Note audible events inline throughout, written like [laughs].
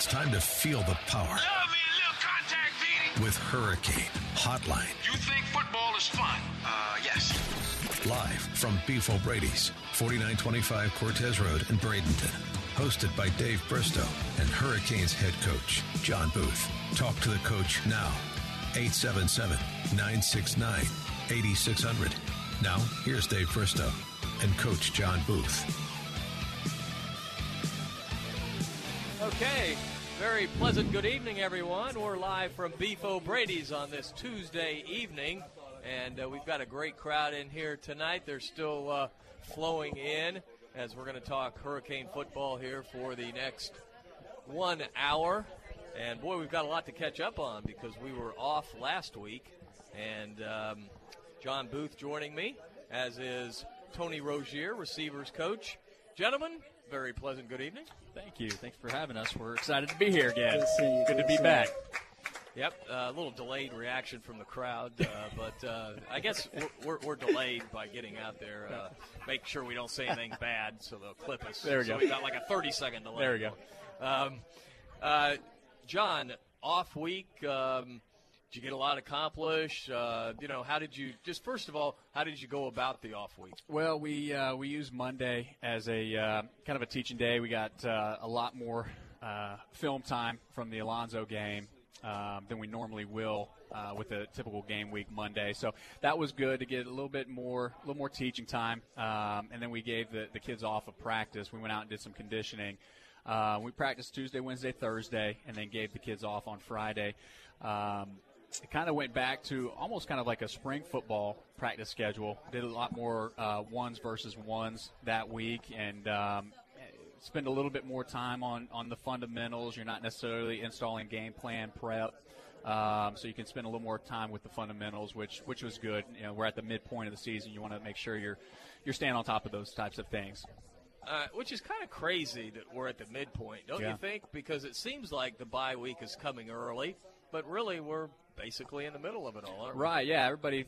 It's time to feel the power with Hurricane Hotline. You think football is fun? Uh, yes. Live from Beef O'Brady's, 4925 Cortez Road in Bradenton. Hosted by Dave Bristow and Hurricanes head coach, John Booth. Talk to the coach now. 877 969 8600. Now, here's Dave Bristow and Coach John Booth. Okay, very pleasant good evening, everyone. We're live from Beef O'Brady's on this Tuesday evening, and uh, we've got a great crowd in here tonight. They're still uh, flowing in as we're going to talk Hurricane football here for the next one hour. And boy, we've got a lot to catch up on because we were off last week, and um, John Booth joining me, as is Tony Rozier, receivers coach. Gentlemen, very pleasant good evening. Thank you. Thanks for having us. We're excited to be here again. Good to see you. Good Good to be back. Yep, uh, a little delayed reaction from the crowd, uh, [laughs] but uh, I guess we're, we're, we're delayed by getting out there. Uh, make sure we don't say anything bad, so they'll clip us. There we so go. we got like a 30 second delay. There we go. Um, uh, John, off week. Um, did you get a lot accomplished? Uh, you know, how did you? Just first of all, how did you go about the off week? Well, we uh, we use Monday as a uh, kind of a teaching day. We got uh, a lot more uh, film time from the Alonso game um, than we normally will uh, with a typical game week Monday. So that was good to get a little bit more a little more teaching time. Um, and then we gave the, the kids off of practice. We went out and did some conditioning. Uh, we practiced Tuesday, Wednesday, Thursday, and then gave the kids off on Friday. Um, it kind of went back to almost kind of like a spring football practice schedule. Did a lot more uh, ones versus ones that week, and um, spend a little bit more time on on the fundamentals. You're not necessarily installing game plan prep. Um, so you can spend a little more time with the fundamentals, which which was good. You know, we're at the midpoint of the season. You want to make sure you're you're staying on top of those types of things. Uh, which is kind of crazy that we're at the midpoint, don't Yeah. you think? Because it seems like the bye week is coming early, but really we're basically in the middle of it all, aren't we? Right. Yeah. Everybody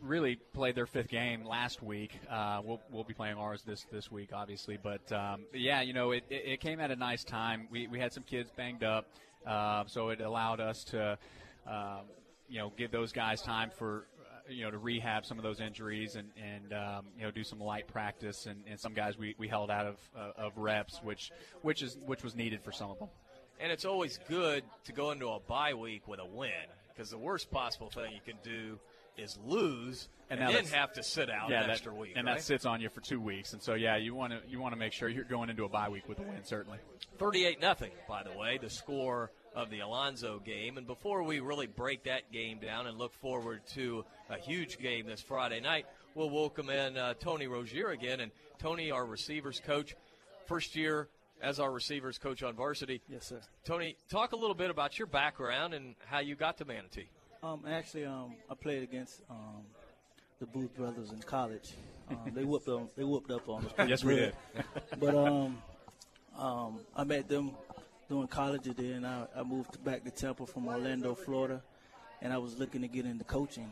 really played their fifth game last week. Uh, we'll we'll be playing ours this this week, obviously. But um, yeah, you know, it, it, it came at a nice time. We we had some kids banged up, uh, so it allowed us to, um, you know, give those guys time for. uh, You know, to rehab some of those injuries and, and um, you know do some light practice and, and some guys we, we held out of uh, of reps, which which is which was needed for some of them. And it's always good to go into a bye week with a win because the worst possible thing you can do is lose and, now then have to sit out yeah, an extra week. and right? that sits on you for two weeks. And so, yeah, you want to you want to make sure you're going into a bye week with a win, certainly. 38 nothing, by the way, the score of the Alonso game. And before we really break that game down and look forward to a huge game this Friday night, we'll welcome in uh, Tony Rozier again. And Tony, our receivers coach, first year as our receivers coach on varsity. Yes, sir. Tony, talk a little bit about your background and how you got to Manatee. Um, actually, um, I played against um, the Booth brothers in college. Um, they whooped on, they whooped up on us. pretty Yes, we did. [laughs] but um, um, I met them during college, and then I, I moved back to Temple from Orlando, Florida, and I was looking to get into coaching.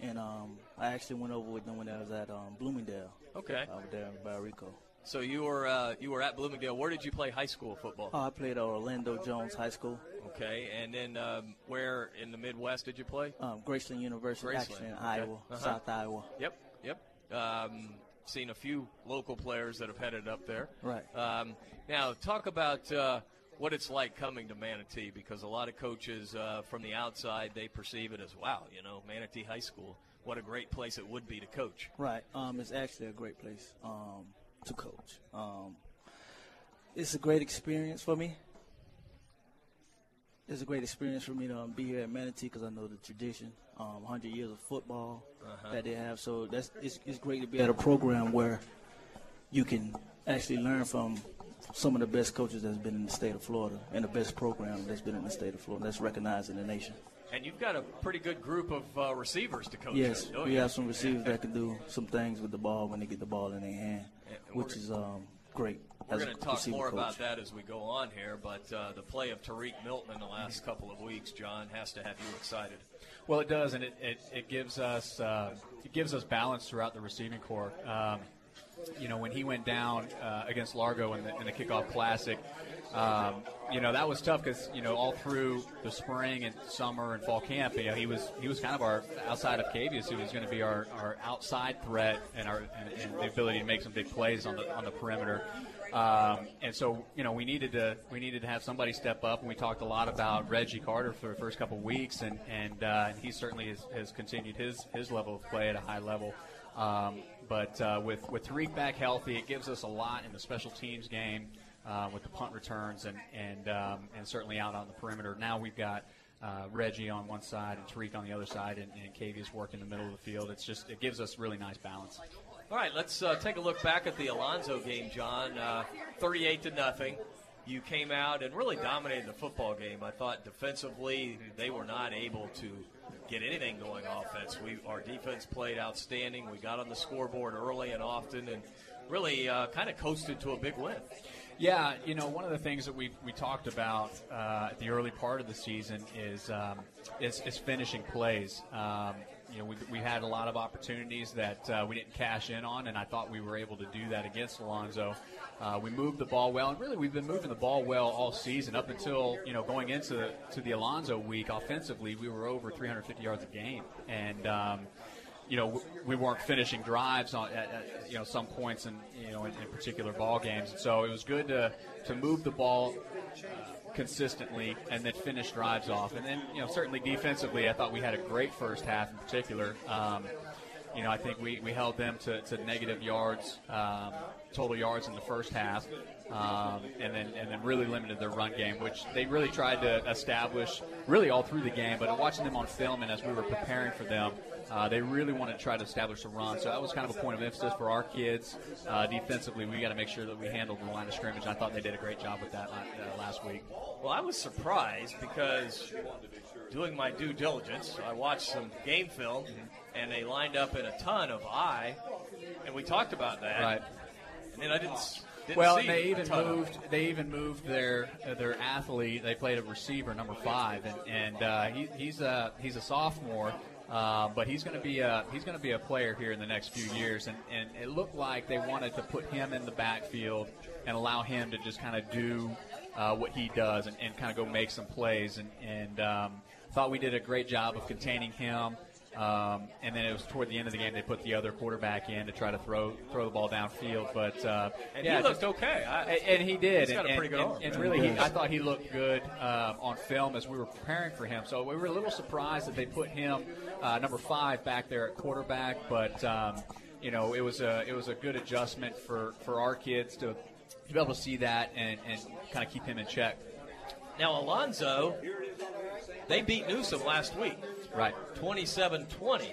And um, I actually went over with them when I was at um, Bloomingdale. Okay. Over there in Valrico. So you were uh, you were at Bloomingdale. Where did you play high school football? Oh, I played at Orlando Jones High School, Okay, and then um, where in the Midwest did you play? um, Graceland University, Graceland, actually in okay. Iowa, Uh-huh. South Iowa. Yep, yep. Um, seen a few local players that have headed up there. Right. Um, now, talk about uh, what it's like coming to Manatee because a lot of coaches uh, from the outside they perceive it as wow, you know, Manatee High School. What a great place it would be to coach. Right. Um, it's actually a great place um, to coach. Um, it's a great experience for me. It's a great experience for me to um, be here at Manatee because I know the tradition, um, 100 years of football that they have. So that's it's, it's great to be at a program where you can actually learn from some of the best coaches that's been in the state of Florida and the best program that's been in the state of Florida that's recognized in the nation. And you've got a pretty good group of uh, receivers to coach. Yes, don't we you? have some receivers that can do some things with the ball when they get the ball in their hand, which is um, great. We're going to talk more coach. about that as we go on here, but uh, the play of Tariq Milton in the last couple of weeks, John, has to have you excited. Well, it does, and it, it, it gives us uh, it gives us balance throughout the receiving corps. Um, you know, when he went down uh, against Largo in the, in the kickoff classic, um, you know that was tough because you know all through the spring and summer and fall camp, you know he was he was kind of our outside of Cavius, who was going to be our, our outside threat and our and, and the ability to make some big plays on the on the perimeter. Um, and so, you know, we needed to we needed to have somebody step up, and we talked a lot about Reggie Carter for the first couple of weeks, and and, uh, and he certainly has, has continued his his level of play at a high level. Um, but uh, with with Tariq back healthy, it gives us a lot in the special teams game uh, with the punt returns and and um, and certainly out on the perimeter. Now we've got. Uh, Reggie on one side and Tariq on the other side, and, and Cavius work in the middle of the field. It's just it gives us really nice balance. All right, let's uh, take a look back at the Alonso game, John. Uh, 38 to nothing. You came out and really dominated the football game. I thought defensively they were not able to get anything going offense. We our defense played outstanding. We got on the scoreboard early and often, and really uh, kind of coasted to a big win. Yeah, you know, one of the things that we we talked about uh, at the early part of the season is um, is, is finishing plays. Um, you know, we, we had a lot of opportunities that uh, we didn't cash in on, and I thought we were able to do that against Alonso. Uh, we moved the ball well, and really we've been moving the ball well all season up until you know going into the, to the Alonso week. Offensively, we were over 350 yards a game, and um, you know, we weren't finishing drives on at, at you know some points in you know in, in particular ball games. And so it was good to to move the ball uh, consistently and then finish drives off. And then you know certainly defensively, I thought we had a great first half in particular. Um, you know, I think we, we held them to, to negative yards, um, total yards in the first half, um, and then and then really limited their run game, which they really tried to establish really all through the game. But watching them on film and as we were preparing for them, uh, they really wanted to try to establish a run. So that was kind of a point of emphasis for our kids. Uh, defensively, we got to make sure that we handled the line of scrimmage. I thought they did a great job with that uh, last week. Well, I was surprised because doing my due diligence, I watched some game film, and they lined up in a ton of I, and we talked about that. Right. And then I didn't. didn't Well, they even moved. They even moved their uh, their athlete. They played a receiver, number five, and and uh, he, he's a he's a sophomore, uh, but he's going to be a he's going to be a player here in the next few years. And and it looked like they wanted to put him in the backfield and allow him to just kind of do uh, what he does and, and kind of go make some plays. And and um, thought we did a great job of containing him. Um, and then it was toward the end of the game they put the other quarterback in to try to throw throw the ball downfield. But uh, And yeah, he looked just- okay. I, and, and he did. He's got a and, pretty good and, arm. and Yeah. really, he, He I thought he looked good uh, on film as we were preparing for him. So we were a little surprised that they put him uh, number five back there at quarterback. But um, you know, it was a it was a good adjustment for, for our kids to, to be able to see that and, and kind of keep him in check. now Alonso, they beat Newsome last week. Right. 27-20.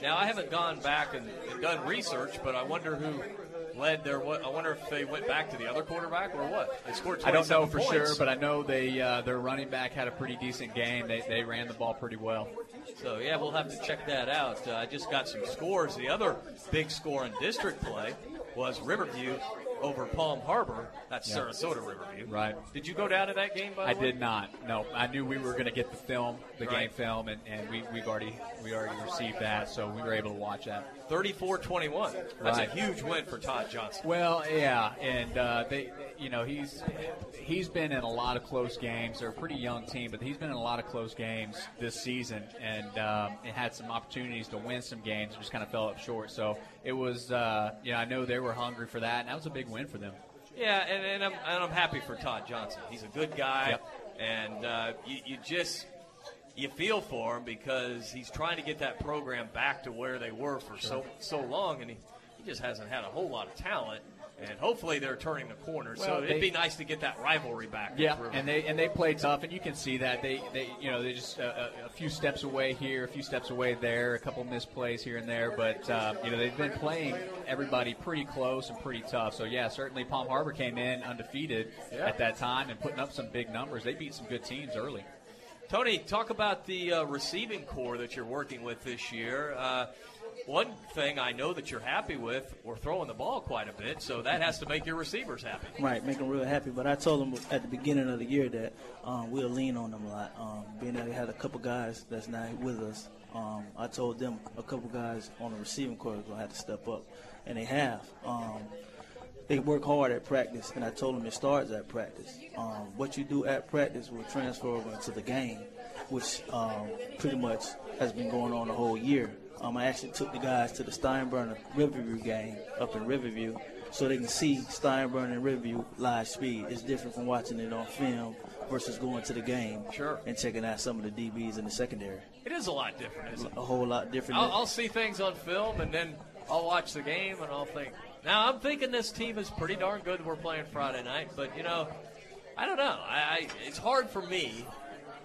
Now I haven't gone back and, and done research, but I wonder who led their. I wonder if they went back to the other quarterback or what. They scored. I don't know for points. sure, but I know they uh, their running back had a pretty decent game. They, they ran the ball pretty well. So yeah, we'll have to check that out. Uh, I just got some scores. The other big score in district play was Riverview over Palm Harbor. That's Yeah. Sarasota Riverview. Right. Did you go down to that game? By the I way? did not. No, I knew we were going to get the film, the game film, and, and we, we've already we already received that, so we were able to watch that. 34-21. That's Right. a huge win for Todd Johnson. Well, yeah, and uh, they, you know, he's he's been in a lot of close games. They're a pretty young team, but he's been in a lot of close games this season, and um, and had some opportunities to win some games, just kind of fell up short. So it was, uh, you know, I know they were hungry for that, and that was a big win for them. Yeah, and, and, I'm, and I'm happy for Todd Johnson. He's a good guy, Yep. and uh, you, you just you feel for him because he's trying to get that program back to where they were for so so long, and he, he just hasn't had a whole lot of talent. And hopefully they're turning the corner. Well, so they- it'd be nice to get that rivalry back. Yeah, and they and they play tough, and you can see that they, they you know they just uh, a, a few steps away here, a few steps away there, a couple misplays here and there, but uh, you know they've been playing everybody pretty close and pretty tough. So yeah, certainly Palm Harbor came in undefeated Yeah. at that time and putting up some big numbers. They beat some good teams early. Tony, talk about the uh, receiving corps that you're working with this year. Uh, one thing I know that you're happy with, we're throwing the ball quite a bit, so that has to make your receivers happy. Right, make them real happy. But I told them at the beginning of the year that um, we'll lean on them a lot. Um, being that we had a couple guys that's not with us, um, I told them a couple guys on the receiving corps are going to have to step up, and they have. Um, they work hard at practice, and I told them it starts at practice. Um, what you do at practice will transfer over into the game, which um, pretty much has been going on the whole year. Um, I actually took the guys to the Steinbrenner Riverview game up in Riverview so they can see Steinbrenner and Riverview live speed. It's different from watching it on film versus going to the game Sure. and checking out some of the DBs in the secondary. It is a lot different, isn't it? A whole lot different. I'll, I'll see things on film, and then I'll watch the game, and I'll think. Now I'm thinking this team is pretty darn good. We're playing Friday night, but you know, I don't know. I, I it's hard for me.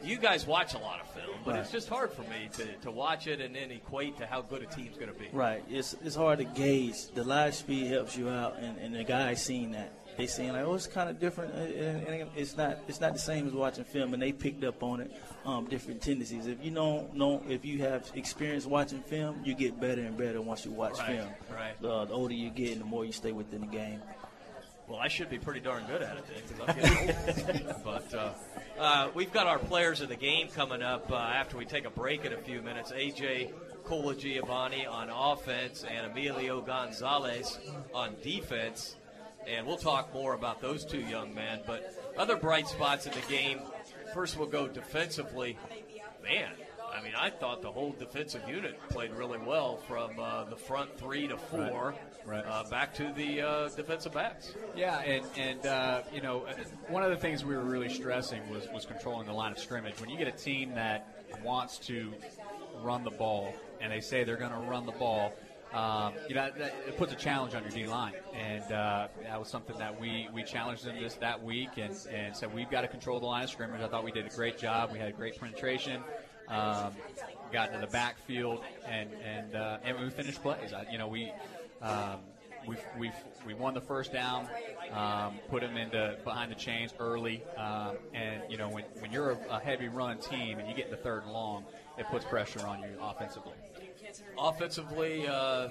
You guys watch a lot of film, but Right. it's just hard for me to, to watch it and then equate to how good a team's going to be. Right. It's it's hard to gauge. The live speed helps you out, and, and the guys seeing that. They seen like, oh, it's kind of different, uh, and, it's not it's not the same as watching film, and they picked up on it. Um, different tendencies. If you don't know, if you have experience watching film, you get better and better once you watch Right, film. right. The, the older you get, and the more you stay within the game. Well, I should be pretty darn good at it then, because I'm getting old. [laughs] but uh, uh, we've got our players of the game coming up uh, after we take a break in a few minutes. AJ Giovanni on offense and Emilio Gonzalez on defense. And we'll talk more about those two young men. But other bright spots in the game. First, we'll go defensively. Man, I mean, I thought the whole defensive unit played really well from uh, the front three to four, Right. Uh, back to the uh, defensive backs. Yeah, and and uh, you know, one of the things we were really stressing was was controlling the line of scrimmage. When you get a team that wants to run the ball and they say they're going to run the ball, um, you know, that, it puts a challenge on your D line, and uh, that was something that we we challenged them this that week, and and said we've got to control the line of scrimmage. I thought we did a great job. We had great penetration. Um, got into the backfield and and uh, and we finished plays. I, you know, we um, we we we won the first down, um, put them into behind the chains early, um, and you know when when you're a, a heavy run team and you get the third and long, it puts pressure on you offensively. Offensively, uh,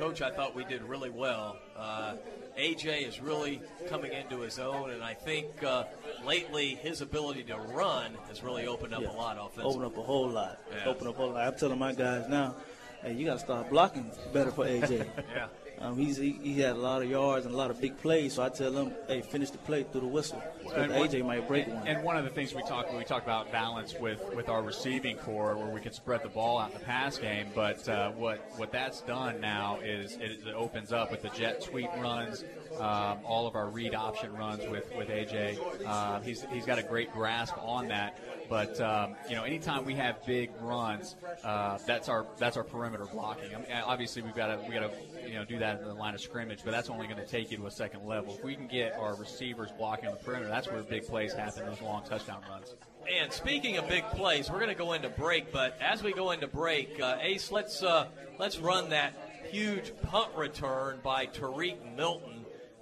coach, I thought we did really well. Uh, AJ is really coming into his own, and I think uh, lately his ability to run has really opened up Yeah. a lot offensively. Open up a whole lot. Yeah. Open up a whole lot. I'm telling my guys now, hey, you got to start blocking better for AJ. [laughs] Yeah. Um, he's he, he had a lot of yards and a lot of big plays, so I tell him, hey, finish the play through the whistle. And one- AJ might break one. And one of the things we talked we talked about balance with, with our receiving corps, where we can spread the ball out in the pass game. But uh, what what that's done now is it, it opens up with the jet sweep runs, um, all of our read option runs with with AJ. Uh, he's he's got a great grasp on that. But um, you know, anytime we have big runs, uh, that's our that's our perimeter blocking. I mean, obviously, we've got to we got to you know do that in the line of scrimmage, but that's only going to take you to a second level. If we can get our receivers blocking on the perimeter, that's where big plays happen. Those long touchdown runs. And speaking of big plays, we're going to go into break. But as we go into break, uh, Ace, let's uh, let's run that huge punt return by Tariq Milton.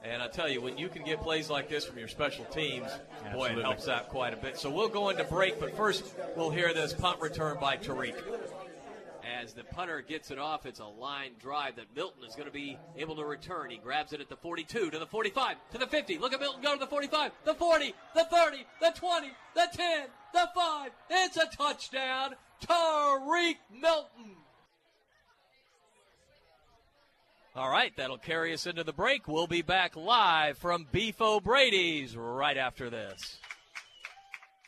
And I tell you, when you can get plays like this from your special teams, boy, it helps out quite a bit. So we'll go into break, but first we'll hear this punt return by Tariq. As the punter gets it off, it's a line drive that Milton is going to be able to return. He grabs it at the 42, to the 45, to the 50. Look at Milton go to the 45, the 40, the 30, the 20, the 10, the 5. It's a touchdown. Tariq Milton. All right, that'll carry us into the break. We'll be back live from Beef O'Brady's right after this.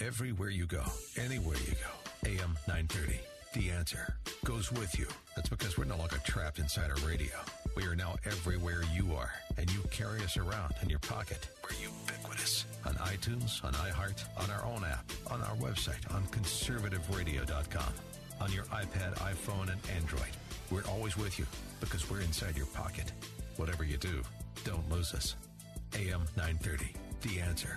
Everywhere you go, anywhere you go, AM 930. The answer goes with you. That's because we're no longer trapped inside our radio. We are now everywhere you are, and you carry us around in your pocket. We're ubiquitous on iTunes, on iHeart, on our own app, on our website, on conservativeradio.com, on your iPad, iPhone, and Android. We're always with you because we're inside your pocket. Whatever you do, Don't lose us. AM 930. The answer.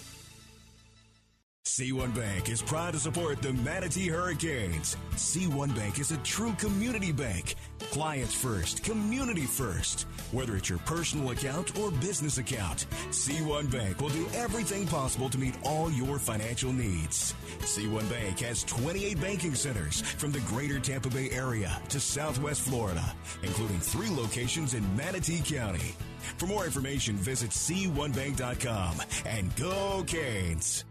C1 Bank is proud to support the Manatee Hurricanes. C1 Bank is a true community bank. Clients first, community first. Whether it's your personal account or business account, C1 Bank will do everything possible to meet all your financial needs. C1 Bank has 28 banking centers from the greater Tampa Bay area to southwest Florida, including three locations in Manatee County. For more information, visit C1Bank.com and go Canes.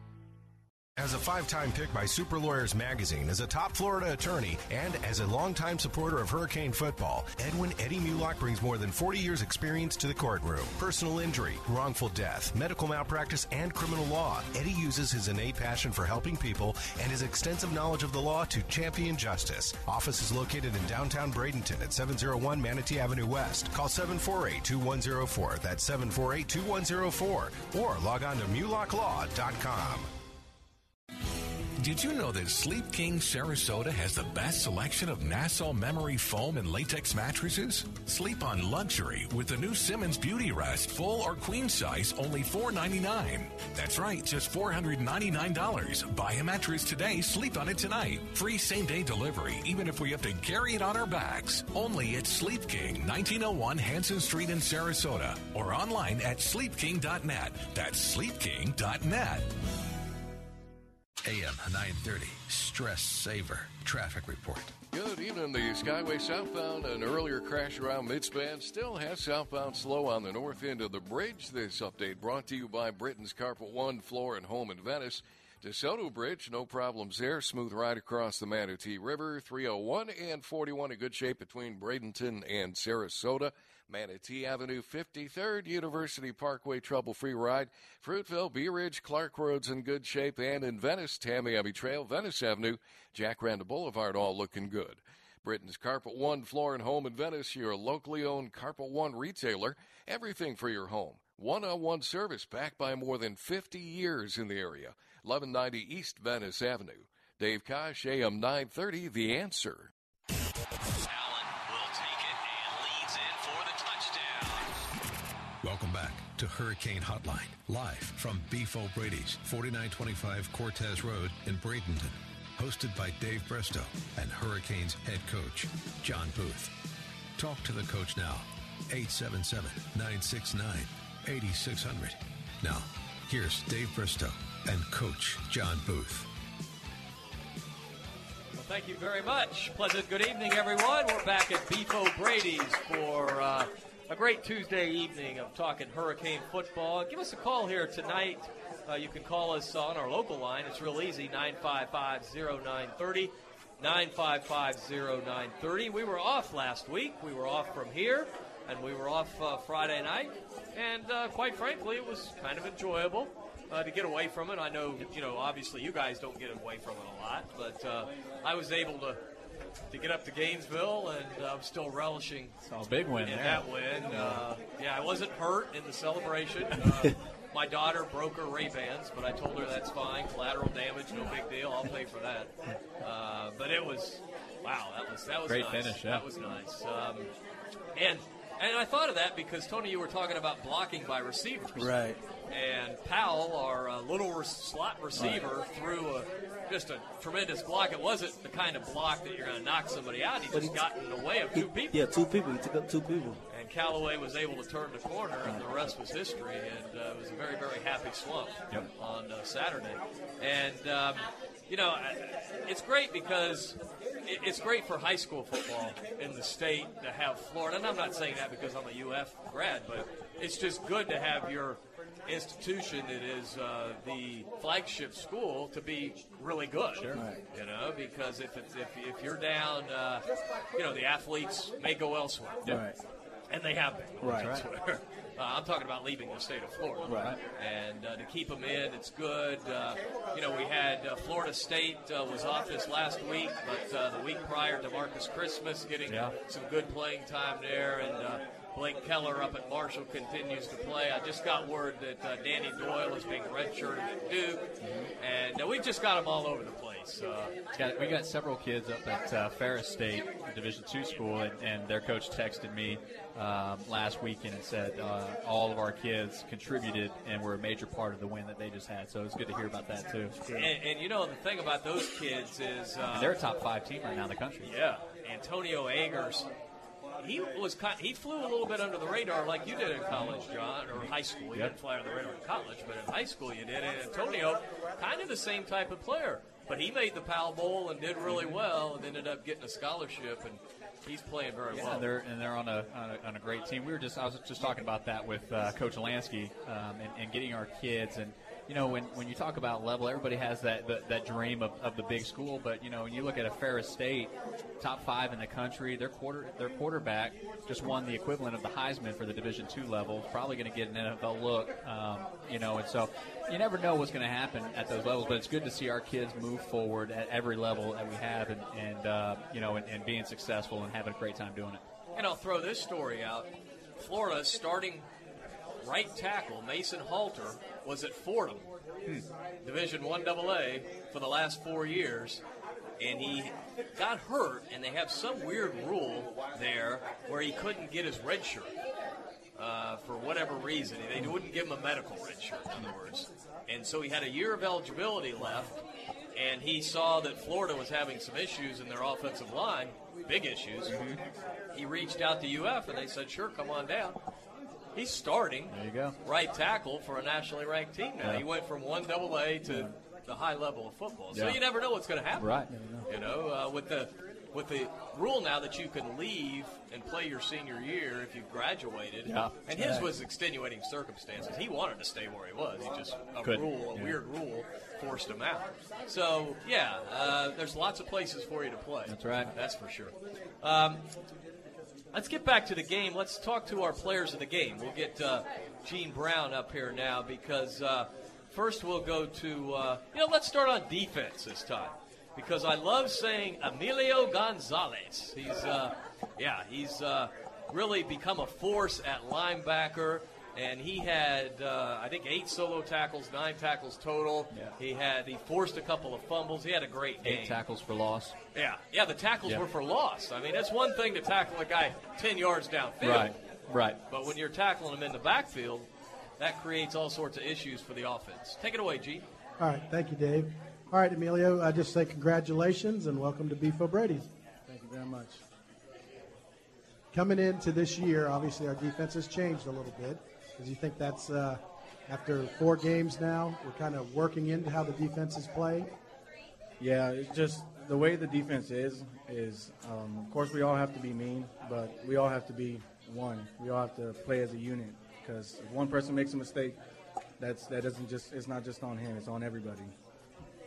As a five time pick by Super Lawyers Magazine, as a top Florida attorney, and as a longtime supporter of Hurricane football, Edwin Eddie Mulock brings more than 40 years' experience to the courtroom. Personal injury, wrongful death, medical malpractice, and criminal law. Eddie uses his innate passion for helping people and his extensive knowledge of the law to champion justice. Office is located in downtown Bradenton at 701 Manatee Avenue West. Call 748 2104. That's 748 2104. Or log on to mulocklaw.com. Did you know that Sleep King Sarasota has the best selection of Nassau memory foam and latex mattresses? Sleep on luxury with the new Simmons Beauty Rest full or queen size only 499. That's right, just $499. Buy a mattress today, sleep on it tonight. Free same day delivery, even if we have to carry it on our backs. Only at Sleep King, 1901 Hanson Street in Sarasota, or online at sleepking.net. That's sleepking.net. AM 930, Stress Saver, Traffic Report. Good evening. The Skyway southbound, an earlier crash around midspan, still has southbound slow on the north end of the bridge. This update brought to you by Britain's Carpet One Floor and Home in Venice. DeSoto Bridge, no problems there. Smooth ride across the Manatee River. 301 and 41 in good shape between Bradenton and Sarasota. Manatee Avenue, 53rd University Parkway, trouble free ride. Fruitville, Bee Ridge, Clark Roads in good shape. And in Venice, Tamiami Trail, Venice Avenue, Jacaranda Boulevard, all looking good. Britain's Carpet One Floor and Home in Venice, your locally owned Carpet One retailer. Everything for your home. One on one service backed by more than 50 years in the area. 1190 East Venice Avenue. Dave Kosh, AM 930, The Answer. To Hurricane Hotline, live from Beef O'Brady's, 4925 Cortez Road in Bradenton. Hosted by Dave Bristow and Hurricanes head coach, John Booth. Talk to the coach now, 877 969 8600. Now, here's Dave Bristow and Coach John Booth. Well, thank you very much. Pleasant good evening, everyone. We're back at Beef O'Brady's for uh, a great Tuesday evening of talking Hurricane football. Give us a call here tonight. Uh, you can call us on our local line. It's real easy 955 0930. 955 0930. We were off last week. We were off from here, and we were off uh, Friday night. And uh, quite frankly, it was kind of enjoyable. Uh, to get away from it. I know, you know, obviously you guys don't get away from it a lot, but uh, I was able to to get up to Gainesville, and uh, I'm still relishing Saw a big win in there. that win. Uh, yeah, I wasn't hurt in the celebration. Uh, [laughs] my daughter broke her Ray Bans, but I told her that's fine. Collateral damage, no big deal. I'll pay for that. Uh, but it was, wow, that was that was Great nice. finish, yeah. That was nice. Um, and and I thought of that because Tony, you were talking about blocking by receivers, Right. And Powell, our uh, little re- slot receiver, threw a, just a tremendous block. It wasn't the kind of block that you're going to knock somebody out. He But just he- got in the way of two people. Yeah, two people. He took up two people. And Callaway was able to turn the corner, and the rest was history. And uh, it was a very, very happy slump Yep. on uh, Saturday. And um, you know, it's great because it's great for high school football in the state to have Florida. And I'm not saying that because I'm a UF grad, but it's just good to have your institution that is uh, the flagship school to be really good. Sure. Right. You know, because if it's, if, if you're down, uh, you know, the athletes may go elsewhere. Right. And they have been. Right. elsewhere. [laughs] Uh, I'm talking about leaving the state of Florida. Right. And uh, to keep them in, it's good. Uh, you know, we had uh, Florida State uh, was off this last week, but uh, the week prior to Marcus Christmas getting Yeah. some good playing time there. And uh, Blake Keller up at Marshall continues to play. I just got word that uh, Danny Doyle is being redshirted at Duke. And uh, we've just got them all over the place. Uh, Got, we got several kids up at uh, Ferris State, Division two school, and, and their coach texted me um, last weekend and said uh, all of our kids contributed and were a major part of the win that they just had. So it's good to hear about that too. and, and you know, the thing about those kids is. Uh, they're a top five team right now in the country. Yeah, Antonio Agers. He was kind, he flew a little bit under the radar like you did in college, John, or high school. You Yep. didn't fly under the radar in college, but in high school you did. And Antonio, kind of the same type of player, but he made the Powell Bowl and did really well, and ended up getting a scholarship, and he's playing very Yeah, well. they're and they're on a, on a on a great team. We were just I was just talking about that with uh, Coach Lansky um, and, and getting our kids and you know when, when you talk about level, everybody has that that, that dream of, of the big school. But you know when you look at a Ferris State, top five in the country, their quarter their quarterback just won the equivalent of the Heisman for the Division two level. Probably going to get an NFL look, um, you know, and so you never know what's going to happen at those levels. But it's good to see our kids move forward at every level that we have, and, and uh, you know, and, and being successful and having a great time doing it. And I'll throw this story out. Florida's starting right tackle, Mason Halter, was at Fordham, Division One AA, for the last four years, and he got hurt. And they have some weird rule there where he couldn't get his red shirt uh, for whatever reason. They wouldn't give him a medical red shirt, in other words. And so he had a year of eligibility left, and he saw that Florida was having some issues in their offensive line, big issues. He reached out to UF, and they said, "Sure, come on down." He's starting There you go. right tackle for a nationally ranked team now. Yeah. He went from one double A to the high level of football. So Yeah. you never know what's going to happen. Right. You know, uh, with the with the rule now that you can leave and play your senior year if you've graduated. Yeah. And his Right. was extenuating circumstances. He wanted to stay where he was. He just a Couldn't. rule, a Yeah. weird rule, forced him out. So yeah, uh, there's lots of places for you to play. That's right. That's for sure. Um, Let's get back to the game. Let's talk to our players of the game. We'll get uh, Gene Brown up here now because uh, first we'll go to, uh, you know, let's start on defense this time because I love saying Emilio Gonzalez. He's, uh, yeah, he's uh, really become a force at linebacker. And he had, uh, I think, eight solo tackles, nine tackles total. Yeah. He had, he forced a couple of fumbles. He had a great game. Eight tackles for loss. Yeah, yeah. The tackles Yeah. were for loss. I mean, it's one thing to tackle a guy ten yards downfield, Right. Right. But when you're tackling him in the backfield, that creates all sorts of issues for the offense. Take it away, G. All right, thank you, Dave. All right, Emilio, I just say congratulations and welcome to Beef O'Brady's. Thank you very much. Coming into this year, obviously our defense has changed a little bit. Because you think that's uh, after four games now, we're kind of working into how the defense is playing. Yeah, it's just the way the defense is. Is um, of course we all have to be mean, but we all have to be one. We all have to play as a unit because if one person makes a mistake, that's that doesn't just it's not just on him. It's on everybody.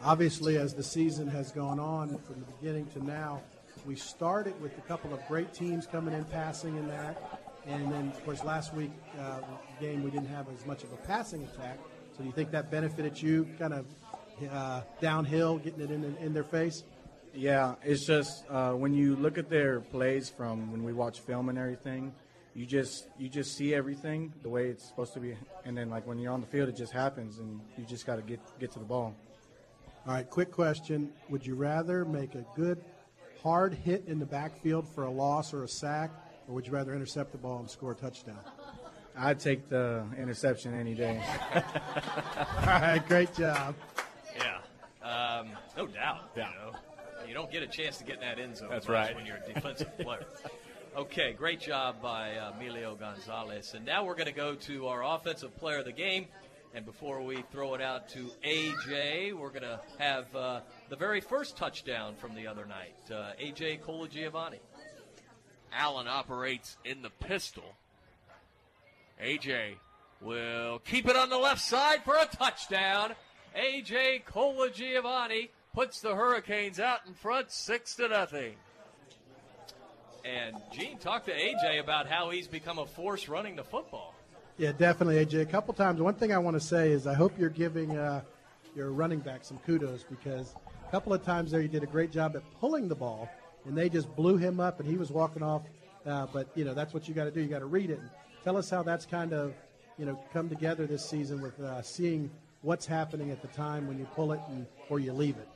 Obviously, as the season has gone on from the beginning to now, we started with a couple of great teams coming in passing in that. And then, of course, last week uh, game we didn't have as much of a passing attack. So do you think that benefited you, kind of uh, downhill, getting it in, in their face? Yeah, it's just uh, when you look at their plays from when we watch film and everything, you just you just see everything the way it's supposed to be, and then like when you're on the field, it just happens, and you just got to get get to the ball. All right, quick question. Would you rather make a good hard hit in the backfield for a loss or a sack, or would you rather intercept the ball and score a touchdown? I'd take the interception any day. [laughs] All right, great job. Yeah, um, no doubt. Yeah. You, know, you don't get a chance to get in that end zone. That's right. When you're a defensive player. [laughs] Okay, great job by uh, Emilio Gonzalez. And now we're going to go to our offensive player of the game. And before we throw it out to AJ, we're going to have uh, the very first touchdown from the other night. Uh, AJ Colagiovanni. Allen operates in the pistol. AJ will keep it on the left side for a touchdown. AJ Colagiovanni puts the Hurricanes out in front, six to nothing. And Gene talked to AJ about how he's become a force running the football. Yeah, definitely, AJ. A couple times. One thing I want to say is I hope you're giving uh, your running back some kudos because a couple of times there you did a great job at pulling the ball, and they just blew him up, and he was walking off. Uh, but you know that's what you got to do. You got to read it. And tell us how that's kind of you know come together this season with uh, seeing what's happening at the time when you pull it and or you leave it.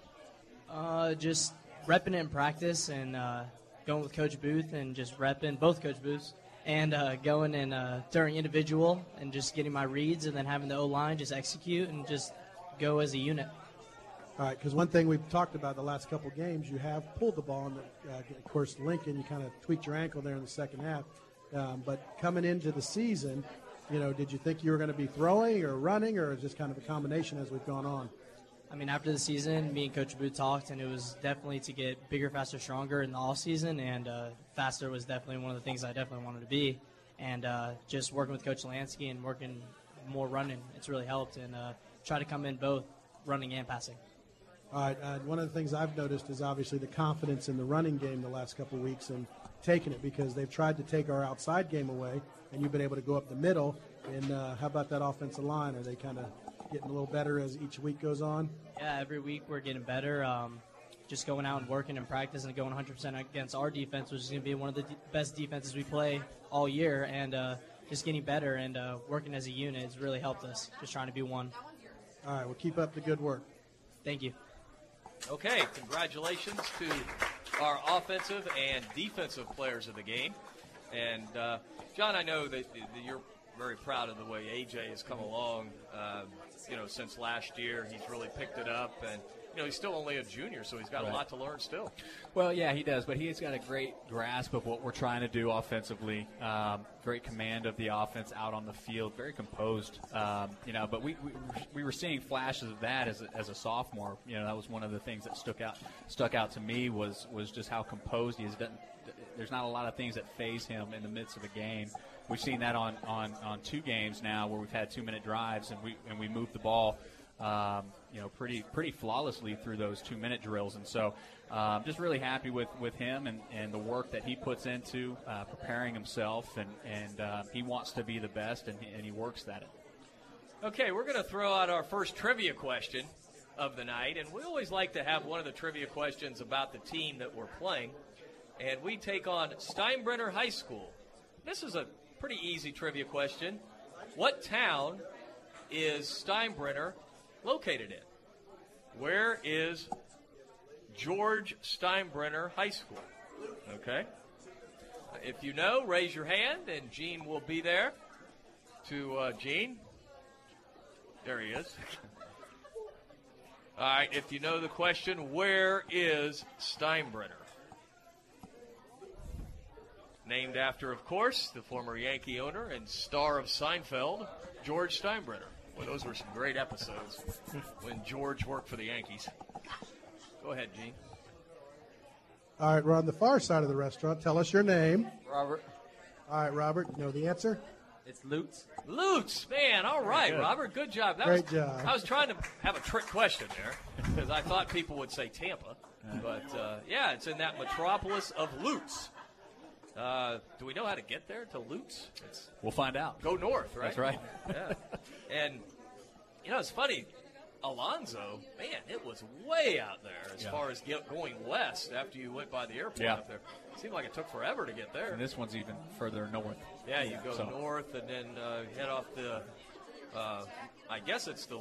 Uh, just repping it in practice and uh, going with Coach Booth and just repping both Coach Booths and uh, going and uh, during individual and just getting my reads and then having the O line just execute and just go as a unit. All right, because one thing we've talked about the last couple games, you have pulled the ball, and uh, of course Lincoln, you kind of tweaked your ankle there in the second half. Um, but coming into the season, you know, did you think you were going to be throwing or running, or just kind of a combination as we've gone on? I mean, after the season, me and Coach Booth talked, and it was definitely to get bigger, faster, stronger in the off season, and uh, faster was definitely one of the things I definitely wanted to be. And uh, just working with Coach Lansky and working more running, it's really helped, and uh, try to come in both running and passing. All right. Uh, one of the things I've noticed is obviously the confidence in the running game the last couple of weeks and taking it because they've tried to take our outside game away, and you've been able to go up the middle. And uh, how about that offensive line? Are they kind of getting a little better as each week goes on? Yeah, every week we're getting better. Um, just going out and working and practice and going 100% against our defense, which is going to be one of the de- best defenses we play all year, and uh, just getting better and uh, working as a unit has really helped us. Just trying to be one. All right. Well, keep up the good work. Thank you. Okay, congratulations to our offensive and defensive players of the game. And uh, John, I know that, you're very proud of the way AJ has come along. Uh, you know, since last year, he's really picked it up, and you know he's still only a junior, so he's got Right. a lot to learn still. Well, yeah, he does, but he's got a great grasp of what we're trying to do offensively. Um, great command of the offense out on the field, very composed. Um, you know, but we, we we were seeing flashes of that as a, as a sophomore. You know, that was one of the things that stuck out stuck out to me was was just how composed he is. Doesn't- There's not a lot of things that faze him in the midst of a game. We've seen that on, on, on two games now where we've had two minute drives and we and we moved the ball um, you know, pretty pretty flawlessly through those two minute drills. And so, um, just really happy with, with him and, and the work that he puts into uh, preparing himself. And and uh, he wants to be the best, and and he works at it. Okay, we're going to throw out our first trivia question of the night, and we always like to have one of the trivia questions about the team that we're playing. And we take on Steinbrenner High School. This is a pretty easy trivia question. What town is Steinbrenner located in? Where is George Steinbrenner High School? Okay. If you know, raise your hand, and Gene will be there. To uh, Gene, there he is. [laughs] All right, if you know the question, where is Steinbrenner? Named after, of course, the former Yankee owner and star of Seinfeld, George Steinbrenner. Well, those were some great episodes when George worked for the Yankees. Go ahead, Gene. All right, we're on the far side of the restaurant. Tell us your name. Robert. All right, Robert, you know the answer? It's Lutz. Lutz, man. All right, Good. Robert. Good job. That Great was, job. I was trying to have a trick question there because I thought people would say Tampa, but uh, yeah, it's in that metropolis of Lutz. Uh, do we know how to get there to Lutz? It's, We'll find out. Go north, right? That's right. yeah. And you know, it's funny. Alonso, man, it was way out there as Yeah. far as get, going west after you went by the airport Yeah. up there. seemed like it took forever to get there. And this one's even further north. Yeah, you go So- north and then uh, head off the. Uh, I guess it's the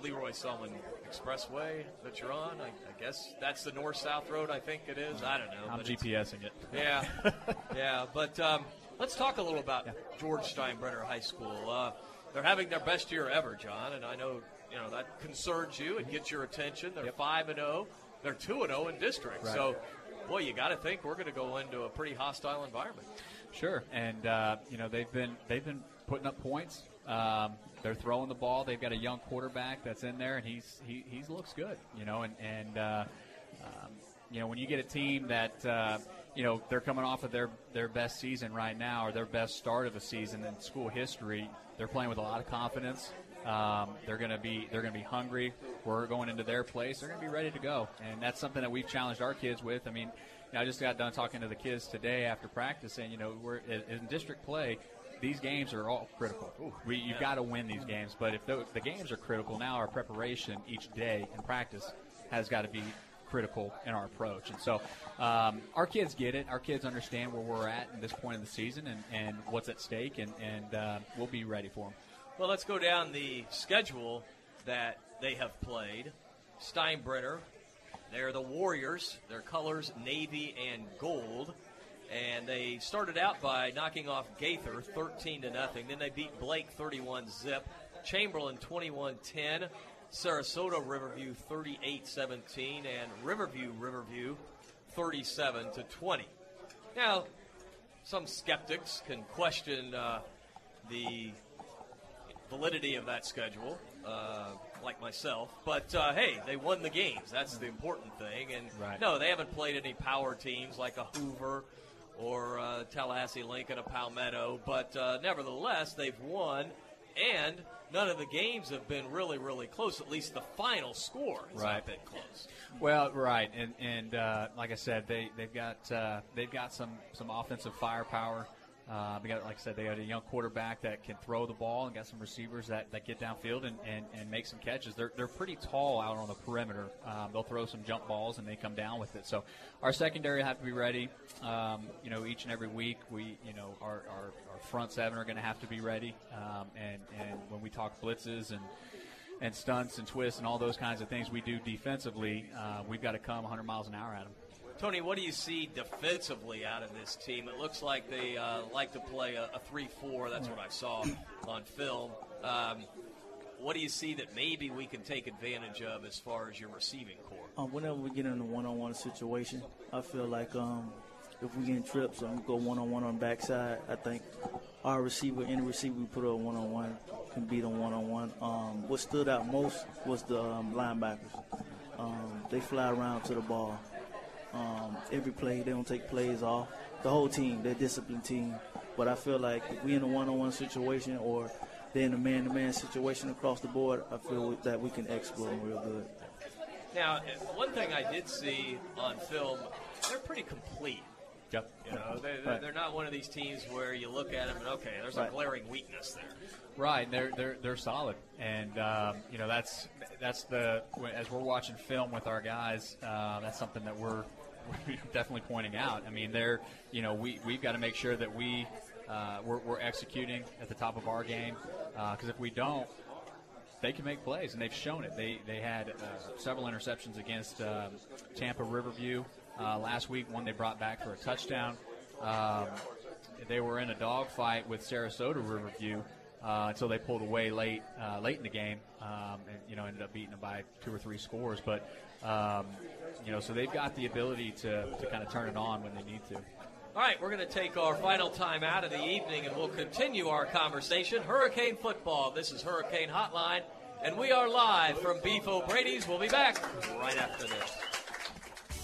Lee Roy Selmon Expressway that you're on. I, I guess that's the north-south road. I think it is. I don't know. I'm GPSing it. Yeah, [laughs] yeah. But um, let's talk a little about George Steinbrenner High School. Uh, they're having their best year ever, John, and I know you know that concerns you. and gets your attention. They're five and zero. They're two and zero in district. Right. So, boy, you got to think we're going to go into a pretty hostile environment. Sure, and uh, you know they've been they've been putting up points. Um, they're throwing the ball. They've got a young quarterback that's in there, and he's he, he looks good. You know, and and uh, um, you know when you get a team that uh, you know they're coming off of their their best season right now or their best start of a season in school history, they're playing with a lot of confidence. Um, they're going to be they're going to be hungry. We're going into their place. They're going to be ready to go, and that's something that we've challenged our kids with. I mean, you know, I just got done talking to the kids today after practice, and you know, we're in, in district play. These games are all critical. We, you've yeah. got to win these games, but if the, the games are critical, now our preparation each day in practice has got to be critical in our approach. And so um, our kids get it. Our kids understand where we're at at this point in the season and, and what's at stake, and, and uh, we'll be ready for them. Well, let's go down the schedule that they have played. Steinbrenner, they're the Warriors. Their colors navy and gold. And they started out by knocking off Gaither 13 to nothing. Then they beat Blake 31 zip. Chamberlain 21-10. Sarasota Riverview 38-17 and Riverview Riverview 37 to 20. Now, some skeptics can question uh, the validity of that schedule, uh, like myself. But uh, hey, they won the games. That's the important thing. And Right. no, they haven't played any power teams like a Hoover or uh, Tallahassee Lincoln, a Palmetto. But uh, nevertheless, they've won, and none of the games have been really, really close. At least the final score has Right. not been close. Well, right, and and uh, like I said, they they've got uh, they've got some some offensive firepower. Uh, they got, like I said, they got a young quarterback that can throw the ball and got some receivers that, that get downfield and, and, and make some catches. They're, they're pretty tall out on the perimeter. Um, they'll throw some jump balls and they come down with it. So our secondary have to be ready. Um, you know, each and every week we, you know, our, our, our front seven are going to have to be ready. Um, and, and when we talk blitzes and and stunts and twists and all those kinds of things we do defensively, uh, we've got to come 100 miles an hour at them. Tony, what do you see defensively out of this team? It looks like they uh, like to play a, a 3 4. That's what I saw on film. Um, what do you see that maybe we can take advantage of as far as your receiving corps? Um, whenever we get in a one-on-one situation, I feel like um, if we get in trips or we go one-on-one on the backside, I think our receiver, any receiver we put on one-on-one, can beat on one-on-one. Um, what stood out most was the um, linebackers. Um, they fly around to the ball. Um, every play, they don't take plays off. The whole team, they're disciplined team. But I feel like if we in a one-on-one situation or they're in a man-to-man situation across the board, I feel that we can exploit them real good. Now, one thing I did see on film, they're pretty complete. Yep. You know, they, they're, Right. they're not one of these teams where you look at them and okay, there's a glaring weakness there. Right, they're they're they're solid, and um, you know that's that's the as we're watching film with our guys, uh, that's something that we're, we're [laughs] definitely pointing out. I mean, they're you know we we've got to make sure that we uh, we're, we're executing at the top of our game because if we don't, they can make plays, and they've shown it. They they had uh, several interceptions against um, Tampa Riverview uh, last week. One they brought back for a touchdown. Um, they were in a dogfight with Sarasota Riverview uh, until they pulled away late uh, late in the game, um, and you know ended up beating them by two or three scores. But um, you know, so they've got the ability to, to kind of turn it on when they need to. All right, we're going to take our final time out of the evening and we'll continue our conversation. Hurricane football. This is Hurricane Hotline, and we are live from Beef O'Brady's. We'll be back right after this.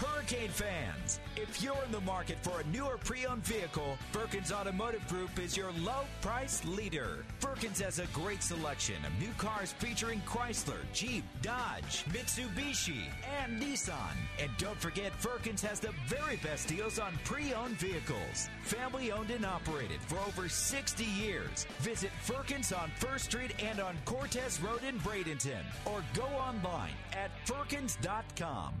Hurricane fans, if you're in the market for a newer pre-owned vehicle, Firkins Automotive Group is your low price leader. Firkins has a great selection of new cars featuring Chrysler, Jeep, Dodge, Mitsubishi, and Nissan. And don't forget, Firkins has the very best deals on pre-owned vehicles. Family owned and operated for over 60 years. Visit Firkins on First Street and on Cortez Road in Bradenton, or go online at firkins.com.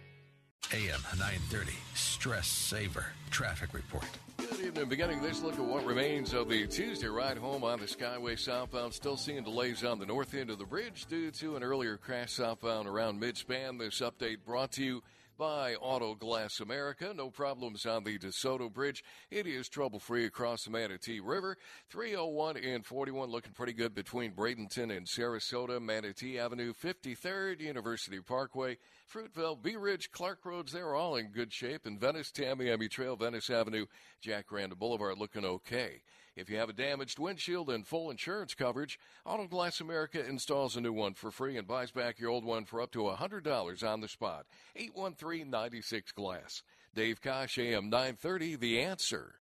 AM 930, Stress Saver, Traffic Report. Good evening. Beginning this look at what remains of the Tuesday ride home on the Skyway southbound. Still seeing delays on the north end of the bridge due to an earlier crash southbound around mid-span. This update brought to you by Auto Glass America. No problems on the DeSoto Bridge. It is trouble free across the Manatee River. 301 and 41 looking pretty good between Bradenton and Sarasota. Manatee Avenue, 53rd, University Parkway, Fruitville, Bee Ridge, Clark Roads. They're all in good shape. And Venice, Tamiami Trail, Venice Avenue, Jacaranda Boulevard looking okay. If you have a damaged windshield and full insurance coverage, Auto Glass America installs a new one for free and buys back your old one for up to $100 on the spot. 813-96 Glass. Dave Kosh, AM 930, The Answer.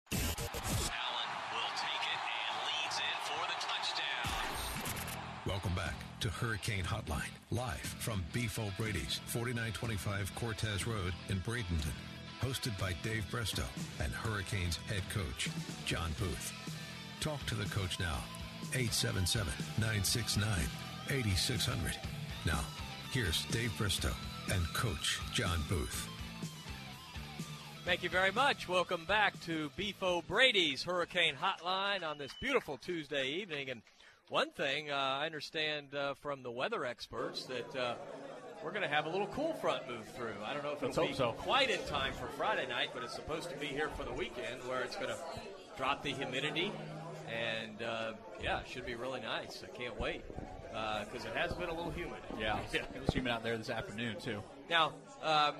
To Hurricane Hotline, live from Beef O'Brady's, 4925 Cortez Road in Bradenton. Hosted by Dave Bristow and Hurricanes head coach, John Booth. Talk to the coach now, 877 969 8600. Now, here's Dave Bristow and Coach John Booth. Thank you very much. Welcome back to Beef O'Brady's Hurricane Hotline on this beautiful Tuesday evening. And one thing uh, I understand uh, from the weather experts that uh, we're going to have a little cool front move through. I don't know if Let's it'll be so. quite in time for Friday night, but it's supposed to be here for the weekend where it's going to drop the humidity. And uh, yeah, it should be really nice. I can't wait because it has been a little humid. Yeah, [laughs] it was humid out there this afternoon too. Now, um,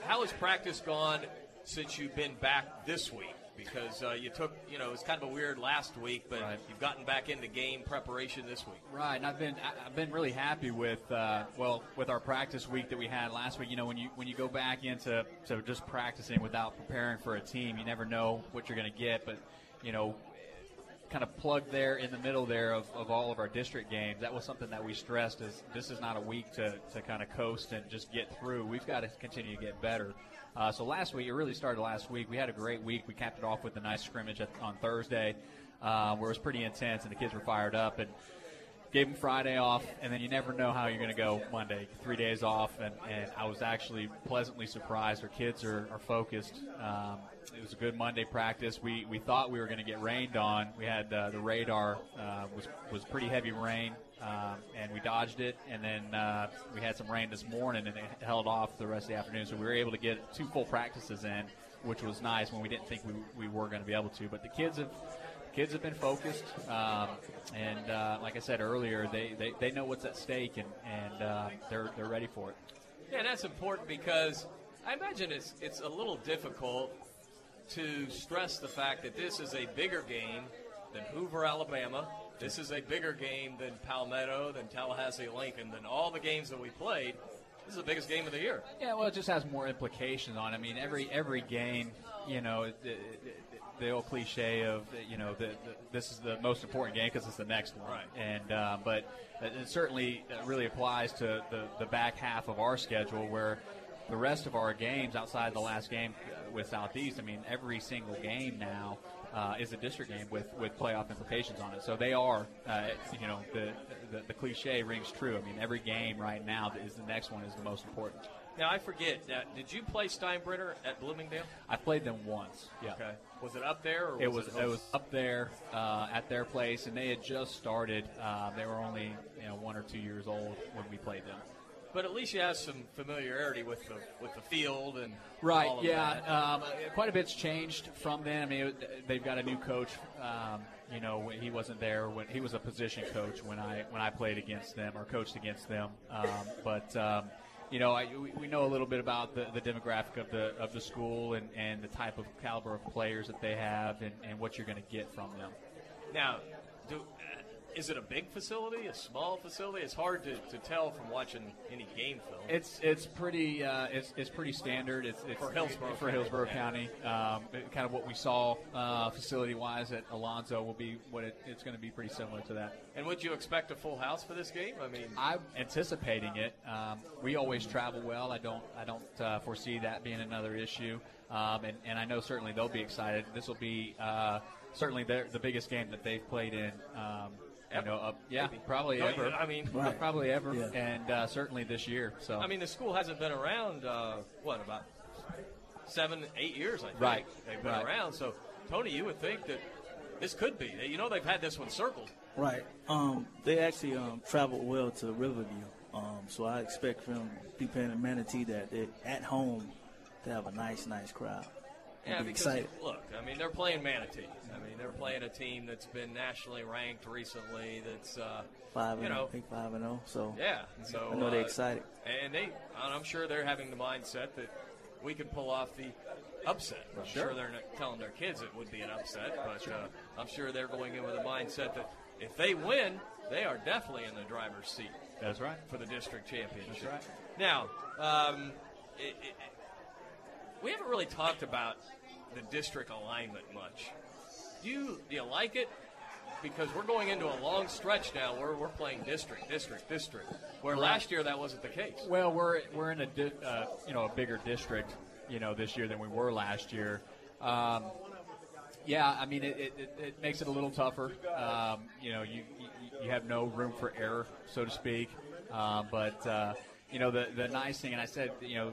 how has practice gone since you've been back this week? Because uh, you took, you know, it was kind of a weird last week, but you've gotten back into game preparation this week. Right, and I've been I've been really happy with uh, well with our practice week that we had last week. You know, when you when you go back into to just practicing without preparing for a team, you never know what you're going to get. But you know, kind of plugged there in the middle there of, of all of our district games. That was something that we stressed is this is not a week to, to kind of coast and just get through. We've got to continue to get better. Uh, so last week, it really started last week. We had a great week. We capped it off with a nice scrimmage at, on Thursday, uh, where it was pretty intense and the kids were fired up. And gave them Friday off, and then you never know how you're going to go Monday. Three days off, and, and I was actually pleasantly surprised. Our kids are, are focused. Um, it was a good Monday practice. We we thought we were going to get rained on. We had uh, the radar uh, was was pretty heavy rain, um, and we dodged it. And then uh, we had some rain this morning, and it held off the rest of the afternoon. So we were able to get two full practices in, which was nice when we didn't think we, we were going to be able to. But the kids have kids have been focused, um, and uh, like I said earlier, they, they, they know what's at stake, and and uh, they're they're ready for it. Yeah, that's important because I imagine it's it's a little difficult to stress the fact that this is a bigger game than Hoover, Alabama. This is a bigger game than Palmetto, than Tallahassee Lincoln, than all the games that we played. This is the biggest game of the year. Yeah, well, it just has more implications on. it. I mean, every every game, you know, the, the, old cliche of you know the, the, this is the most important game because it's the next one. Right. And uh, but it certainly really applies to the the back half of our schedule where the rest of our games outside the last game with Southeast. I mean, every single game now uh, is a district game with, with playoff implications on it. So they are, uh, you know, the, the, the cliche rings true. I mean, every game right now is the next one is the most important. Now I forget. Uh, did you play Steinbrenner at Bloomingdale? I played them once. Yeah. Okay. Was it up there? Or it was was it, it was up there uh, at their place, and they had just started. Uh, they were only you know one or two years old when we played them. But at least you have some familiarity with the with the field and Right. all of Yeah. that. Um, quite a bit's changed from then. I mean, it- they've got a new coach. Um, you know, he wasn't there when he was a position coach when I when I played against them or coached against them. Um, but um, you know, I, we, we know a little bit about the, the demographic of the of the school and, and the type of caliber of players that they have and, and what you're going to get from them. Now, do, is it a big facility, a small facility? It's hard to, to tell from watching any game film. It's it's pretty uh, it's, it's pretty standard. It's, it's For Hillsborough for County, Hillsborough yeah. County. Um, kind of what we saw uh, facility wise at Alonso will be what it, it's going to be pretty similar to that. And would you expect a full house for this game? I mean, I'm anticipating it. Um, we always travel well. I don't I don't uh, foresee that being another issue. Um, and, and I know certainly they'll be excited. This will be uh, certainly the biggest game that they've played in. Um, you know, uh, yeah, Maybe. probably No, ever. I mean- Right. probably ever, Yeah. and uh, certainly this year. So I mean, the school hasn't been around. Uh, what about seven, eight years? I think Right. they've been Right. around. So, Tony, you would think that this could be. You know, they've had this one circled. Right. Um, they actually um, traveled well to Riverview, um, so I expect from be playing in Manatee that they're at home to have a nice, nice crowd. Yeah, be because excited. look, I mean, they're playing Manatee. I mean, they're playing a team that's been nationally ranked recently. That's uh, Five you and know, I think five and zero. So yeah. So I know uh, they're excited. and they, and I'm sure they're having the mindset that we can pull off the upset. I'm Sure. sure they're not telling their kids it would be an upset, but uh, I'm sure they're going in with a mindset that if they win, they are definitely in the driver's seat. That's right. for the district championship. That's right. Now, um, it, it, we haven't really talked about the district alignment much. Do you do you like it? Because we're going into a long stretch now where we're playing district, district, district. Where last year that wasn't the case. Well, we're we're in a di- uh, you know a bigger district, you know, this year than we were last year. Um, yeah, I mean it, it, it- makes it a little tougher. Um, you know, you, you you have no room for error, so to speak. Um, but uh, you know the the nice thing, and I said you know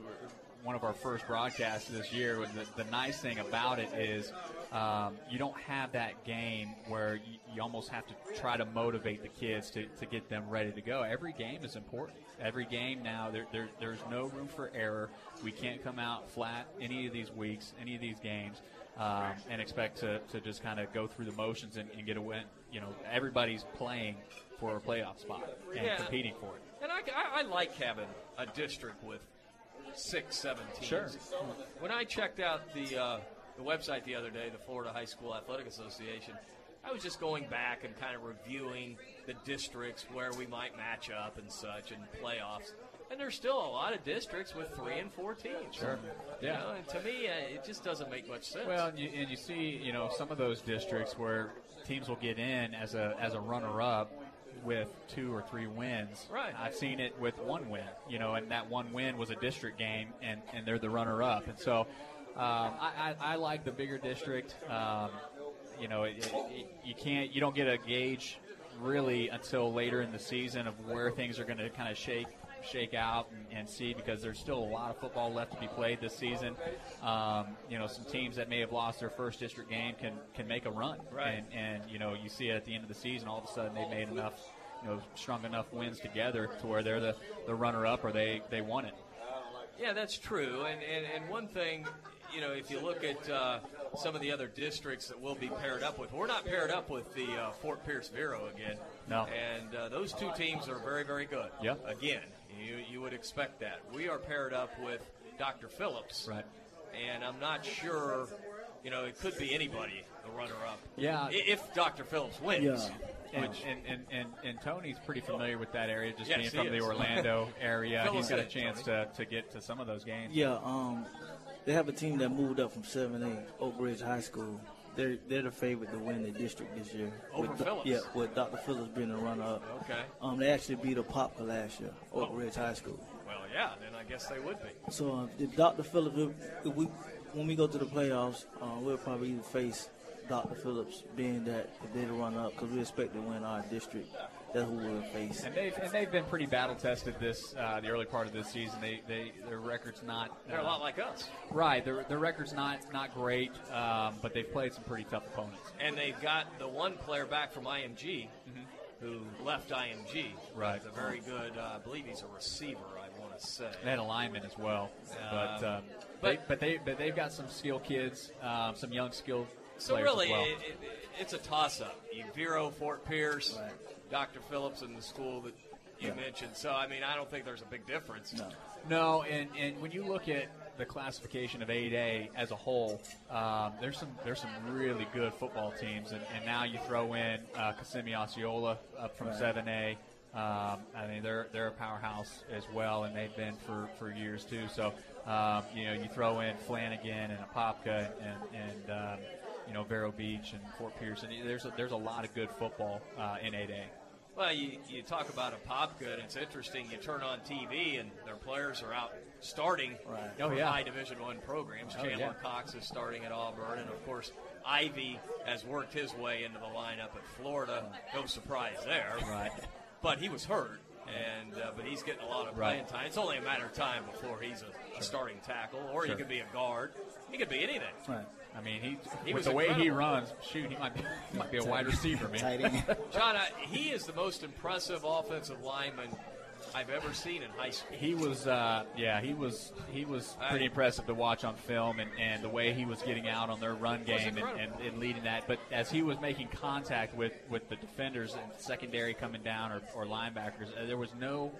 one of our first broadcasts this year. The, the nice thing about it is um, you don't have that game where you, you almost have to try to motivate the kids to, to get them ready to go. Every game is important. Every game now, there, there, there's no room for error. We can't come out flat any of these weeks, any of these games, um, and expect to, to just kind of go through the motions and, and get a win. You know, everybody's playing for a playoff spot and Yeah. competing for it. And I, I, I like having a district with six, seven teams. Sure. When I checked out the uh, the website the other day, the Florida High School Athletic Association, I was just going back and kind of reviewing the districts where we might match up and such and playoffs. And there's still a lot of districts with three and four teams. Sure. You Yeah. know, and to me, uh, it just doesn't make much sense. Well, and you, and you see, you know, some of those districts where teams will get in as a as a runner up with two or three wins. Right. I've seen it with one win, you know, and that one win was a district game, and, and they're the runner up. And so um, I, I, I like the bigger district. Um, you know, it, it, it- you can't, you don't get a gauge really until later in the season of where things are going to kind of shake shake out and, and, see because there's still a lot of football left to be played this season. Um, you know, some teams that may have lost their first district game can can make a run, right? And, and you know, you see it at the end of the season. All of a sudden, they've made enough, you know, strong enough wins together to where they're the, the runner up or they they won it. Yeah, that's true. And and, and one thing, you know, if you look at uh, some of the other districts that we'll be paired up with, we're not paired up with the uh, Fort Pierce Vero again. No. And uh, those two teams are very, very good. Yeah. Again, you, you would expect that. We are paired up with Dr. Phillips. Right. And I'm not sure, you know, it could be anybody, the runner up. Yeah. If Dr. Phillips wins. Yeah. And, and, and, and, and, Tony's pretty familiar with that area, just yes, being from the. Orlando [laughs] area. Fill He's us got a in, chance to, to get to some of those games. Yeah, um, they have a team that moved up from 7A, Oak Ridge High School. They're they're the favorite to win the district this year. Over with, Phillips? Yeah, with Dr. Phillips being the runner-up. Okay. Um, they actually beat a Apopka last year, Oak Oh. Ridge High School. Well, yeah, then I guess they would be. So uh, if Dr. Phillips, if, if we when we go to the playoffs, uh, we'll probably either face Dr. Phillips, being that if they're the runner-up, because we expect to win our district. That's who we'll face. And they've and they've been pretty battle tested this uh, the early part of this season. They they their record's not They're a uh, lot like us. right. Their their record's not not great, um, but they've played some pretty tough opponents. And they've got the one player back from IMG who left IMG. Right. He's a very good, uh, I believe he's a receiver, I want to say. They had a lineman as well, but Um, um, they, but they but they've got some skill kids, um, some young skill. So really, as well. it, it, it's a toss-up. You Vero, Fort Pierce, Dr. Phillips, and the school that you Yeah. mentioned. So I mean, I don't think there's a big difference. No. No, and, and when you look at the classification of 8A as a whole, um, there's some there's some really good football teams, and, and now you throw in uh, Kissimmee Osceola up from Right. 7A. Um, I mean, they're they're a powerhouse as well, and they've been for, for years too. So, um, you know, you throw in Flanagan and Apopka and and um, you know Vero Beach and Fort Pierce, and there's a, there's a lot of good football uh, in 8A. Well, you, you talk about a pop good. It's interesting. You turn on TV and their players are out starting Oh, yeah. high Division One programs. Oh, Chandler yeah. Cox is starting at Auburn, and of course Ivey has worked his way into the lineup at Florida. No surprise there. Right. But he was hurt, and uh, but he's getting a lot of Right. playing time. It's only a matter of time before he's a, a starting tackle, or he could be a guard. He could be anything. Right. I mean, he, He with was the way he runs, shoot, he might be, he might be a wide receiver, man. [laughs] John, I, he is the most impressive offensive lineman I've ever seen in high school. He was, uh, yeah, he was, he was pretty impressive to watch on film, and, and the way he was getting out on their run game and, and, and leading that. But as he was making contact with, with the defenders and secondary coming down or, or linebackers, uh, there was no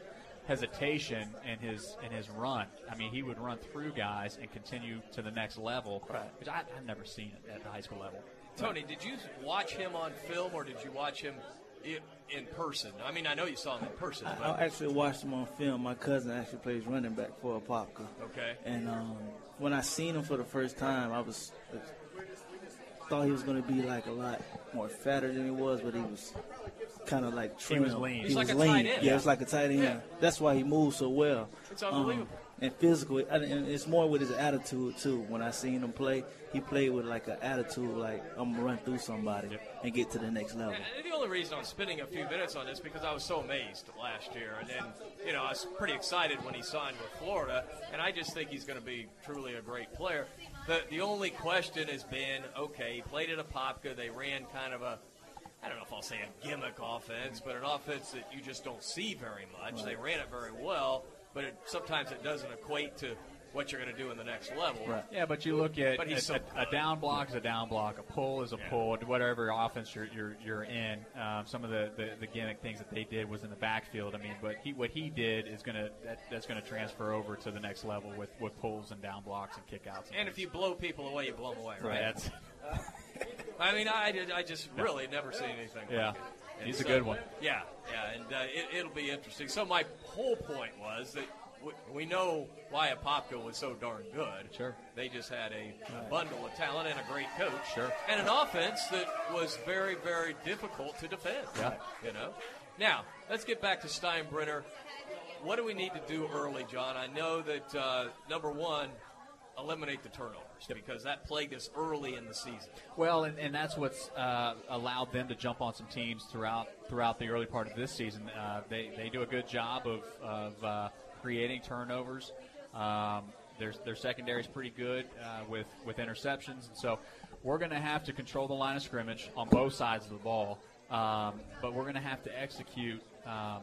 hesitation in his in his run. I mean, he would run through guys and continue to the next level, which I, I've never seen it at the high school level. Tony, did you watch him on film or did you watch him in, in person? I mean, I know you saw him in person, I, but I actually watched him on film. My cousin actually plays running back for Apopka. Okay. And um, when I seen him for the first time, I was thought he was going to be like a lot more fatter than he was, but he was kind of like He trim. was lean. He He's was like a lean. tight end. Yeah, it's like a tight end. Yeah. That's why he moves so well. It's unbelievable. Um, and physical, and and it's more with his attitude too. When I seen him play, he played with like an attitude, like I'm gonna run through somebody and get to the next level. And the only reason I'm spending a few minutes on this because I was so amazed last year, and then you know I was pretty excited when he signed with Florida, and I just think he's going to be truly a great player. The the only question has been, okay, he played at Apopka. They ran kind of a I don't know if I'll say a gimmick offense, but an offense that you just don't see very much. They ran it very well, but it, sometimes it doesn't equate to what you're going to do in the next level. Yeah, but you look at But he's a, so a, a down block is a down block, a pull is a pull, whatever offense you're you're, you're in. Um, some of the, the, the gimmick things that they did was in the backfield. I mean, but he what he did is gonna that, that's gonna transfer over to the next level with, with pulls and down blocks and kickouts. And if you blow people away, you blow them away, right? Right, I mean, I did. I just really never seen anything. Yeah. like it. And He's a good one. Yeah, yeah, and uh, it, it'll be interesting. So my whole point was that we, we know why Apopka was so darn good. Sure. They just had a, a bundle of talent and a great coach. Sure. And an offense that was very, very difficult to defend. Yeah. You know. Now let's get back to Steinbrenner. What do we need to do early, John? I know that uh, number one, eliminate the turnovers because that plagued us early in the season. Well, and, and that's what's uh, allowed them to jump on some teams throughout throughout the early part of this season. Uh, they, they do a good job of, of uh, creating turnovers. Um, their, their secondary is pretty good uh, with, with interceptions. And so we're going to have to control the line of scrimmage on both sides of the ball, um, but we're going to have to execute um,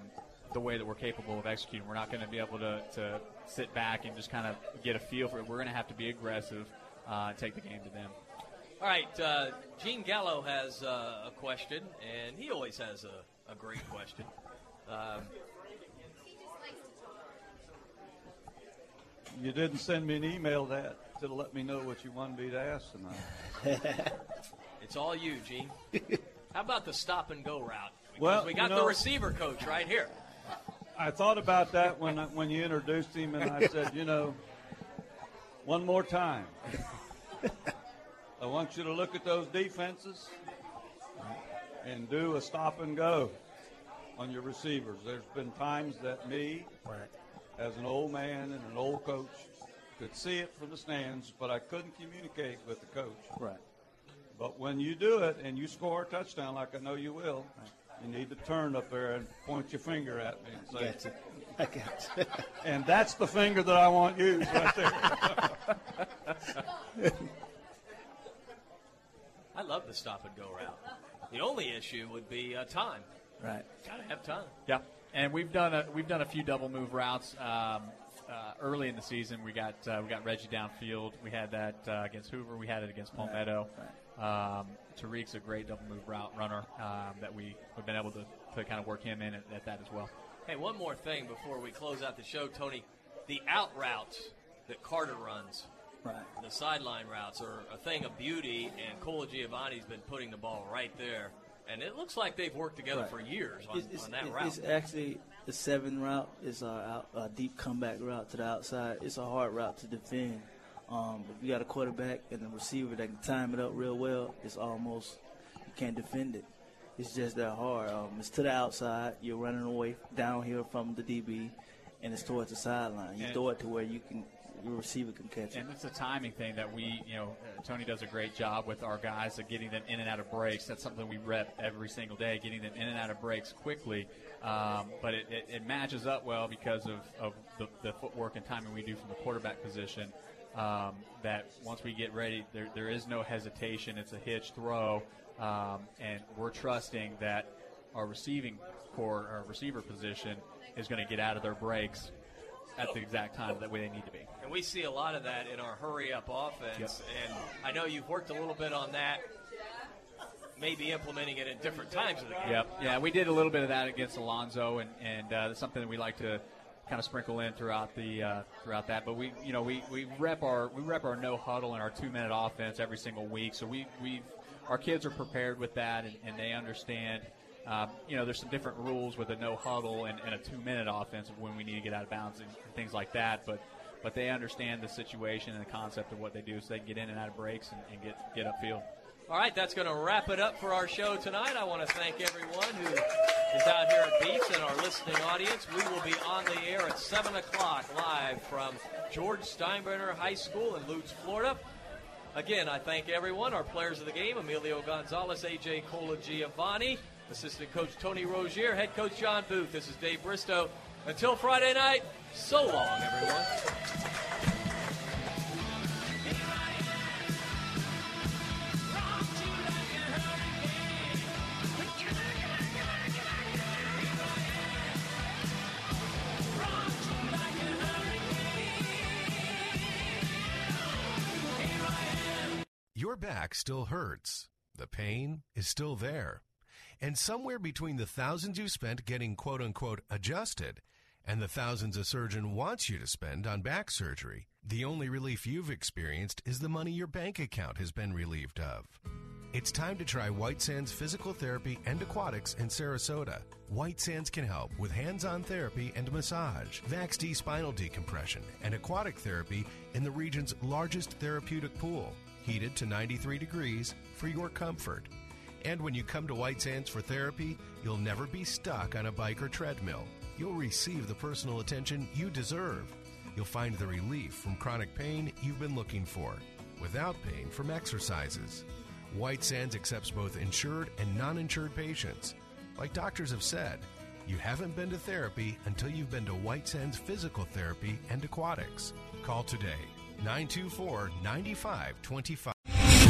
the way that we're capable of executing. We're not going to be able to, to sit back and just kind of get a feel for it. We're going to have to be aggressive uh, take the game to them. All right, uh, Gene Gallo has uh, a question, and he always has a, a great question. Um, You didn't send me an email that to let me know what you wanted me to ask tonight. [laughs] it's all you, Gene. How about the stop and go route? Because Well, we got you know- the receiver coach right here. I thought about that when I, when you introduced him, and I said, you know, one more time. I want you to look at those defenses and do a stop and go on your receivers. There's been times that me, as an old man and an old coach, could see it from the stands, but I couldn't communicate with the coach. Right. But when you do it and you score a touchdown, like I know you will, you need to turn up there and point your finger at me and say, Gotcha. I got you. [laughs] and that's the finger that I want used right there. [laughs] I love the stop and go route. The only issue would be uh, time. Right. Got to have time. Yeah, and we've done a we've done a few double move routes um, uh, early in the season. We got uh, we got Reggie downfield. We had that uh, against Hoover. We had it against Palmetto. Um, Tariq's a great double move route runner um, that we have been able to, to kind of work him in at, at that as well. Hey, one more thing before we close out the show, Tony. The out routes that Carter runs, Right. the sideline routes, are a thing of beauty, and Cola Giovanni's been putting the ball right there. And it looks like they've worked together Right. for years on, It's, it's, on that it's- route. it's actually the seven route. It's our out, a deep comeback route to the outside. It's a hard route to defend. Um, if you got a quarterback and a receiver that can time it up real well, it's almost you can't defend it. It's just that hard. Um, it's to the outside. You're running away downhill from the DB, and it's towards the sideline. You And- throw it to where you can, your receiver can catch it. And it's a timing thing that we, you know, uh, Tony does a great job with our guys of getting them in and out of breaks. That's something we rep every single day, getting them in and out of breaks quickly. Um, but it, it, it matches up well because of, of the, the footwork and timing we do from the quarterback position. Um, that once we get ready, there, there is no hesitation. It's a hitch throw, um, and we're trusting that our receiving corps, our receiver position, is going to get out of their breaks at the exact time that way they need to be. And we see a lot of that in our hurry up offense. And I know you've worked a little bit on that, maybe implementing it at different times of the game. Yep. Yeah, we did a little bit of that against Alonso, and and uh, that's something that we like to kind of sprinkle in throughout the uh, throughout that. But we you know we, we rep our we rep our no huddle and our two minute offense every single week. So we we our kids are prepared with that, and, and they understand. Um, you know, there's some different rules with a no huddle and, and a two minute offense of when we need to get out of bounds and things like that. But but they understand the situation and the concept of what they do, so they can get in and out of breaks and, and get get upfield. All right, that's going to wrap it up for our show tonight. I want to thank everyone who is out here at Beats and our listening audience. We will be on the air at 7 o'clock live from George Steinbrenner High School in Lutz, Florida. Again, I thank everyone, our players of the game, Emilio Gonzalez, AJ Cola Giovanni, assistant coach Tony Rozier, head coach John Booth. This is Dave Bristow. Until Friday night, so long, everyone. Your back still hurts. The pain is still there. And somewhere between the thousands you spent getting quote unquote adjusted and the thousands a surgeon wants you to spend on back surgery, the only relief you've experienced is the money your bank account has been relieved of. It's time to try White Sands Physical Therapy and Aquatics in Sarasota. White Sands can help with hands-on therapy and massage, VaxD spinal decompression, and aquatic therapy in the region's largest therapeutic pool, heated to 93 degrees for your comfort. And when you come to White Sands for therapy, you'll never be stuck on a bike or treadmill. You'll receive the personal attention you deserve. you'll find the relief from chronic pain you've been looking for without pain from exercises. White Sands accepts both insured and non insured patients. Like doctors have said, you haven't been to therapy until you've been to White Sands Physical Therapy and Aquatics. Call today 924 9525.